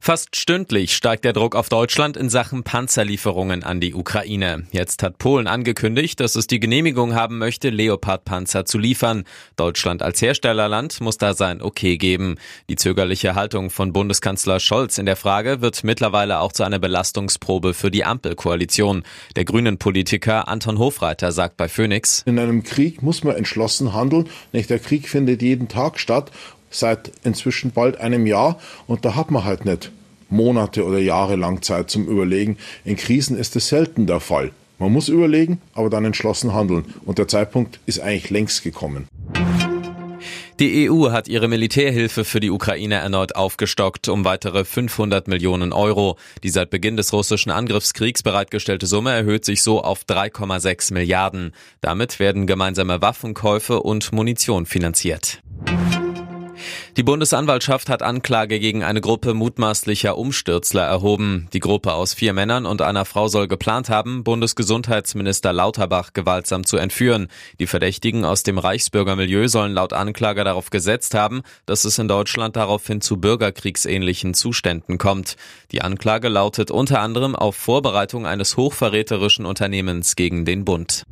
Fast stündlich steigt der Druck auf Deutschland in Sachen Panzerlieferungen an die Ukraine. Jetzt hat Polen angekündigt, dass es die Genehmigung haben möchte, Leopard-Panzer zu liefern. Deutschland als Herstellerland muss da sein Okay geben. Die zögerliche Haltung von Bundeskanzler Scholz in der Frage wird mittlerweile auch zu einer Belastungsprobe für die Ampelkoalition. Der grünen Politiker Anton Hofreiter sagt bei Phoenix, In einem Krieg muss man entschlossen handeln. Nicht der Krieg findet jeden Tag statt seit inzwischen bald einem Jahr und da hat man halt nicht Monate oder Jahre lang Zeit zum Überlegen. In Krisen ist es selten der Fall. Man muss überlegen, aber dann entschlossen handeln und der Zeitpunkt ist eigentlich längst gekommen. Die EU hat ihre Militärhilfe für die Ukraine erneut aufgestockt um weitere 500 Millionen Euro. Die seit Beginn des russischen Angriffskriegs bereitgestellte Summe erhöht sich so auf 3,6 Milliarden. Damit werden gemeinsame Waffenkäufe und Munition finanziert. Die Bundesanwaltschaft hat Anklage gegen eine Gruppe mutmaßlicher Umstürzler erhoben. Die Gruppe aus vier Männern und einer Frau soll geplant haben, Bundesgesundheitsminister Lauterbach gewaltsam zu entführen. Die Verdächtigen aus dem Reichsbürgermilieu sollen laut Anklage darauf gesetzt haben, dass es in Deutschland daraufhin zu bürgerkriegsähnlichen Zuständen kommt. Die Anklage lautet unter anderem auf Vorbereitung eines hochverräterischen Unternehmens gegen den Bund.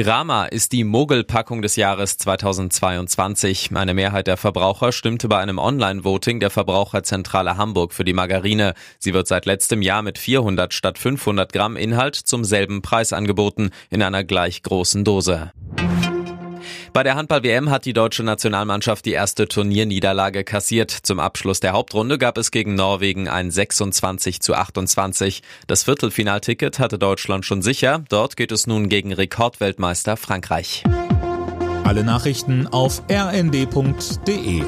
Rama ist die Mogelpackung des Jahres 2022. Eine Mehrheit der Verbraucher stimmte bei einem Online-Voting der Verbraucherzentrale Hamburg für die Margarine. Sie wird seit letztem Jahr mit 400 statt 500 Gramm Inhalt zum selben Preis angeboten, in einer gleich großen Dose. Bei der Handball-WM hat die deutsche Nationalmannschaft die erste Turnierniederlage kassiert. Zum Abschluss der Hauptrunde gab es gegen Norwegen ein 26 zu 28. Das Viertelfinalticket hatte Deutschland schon sicher. Dort geht es nun gegen Rekordweltmeister Frankreich. Alle Nachrichten auf rnd.de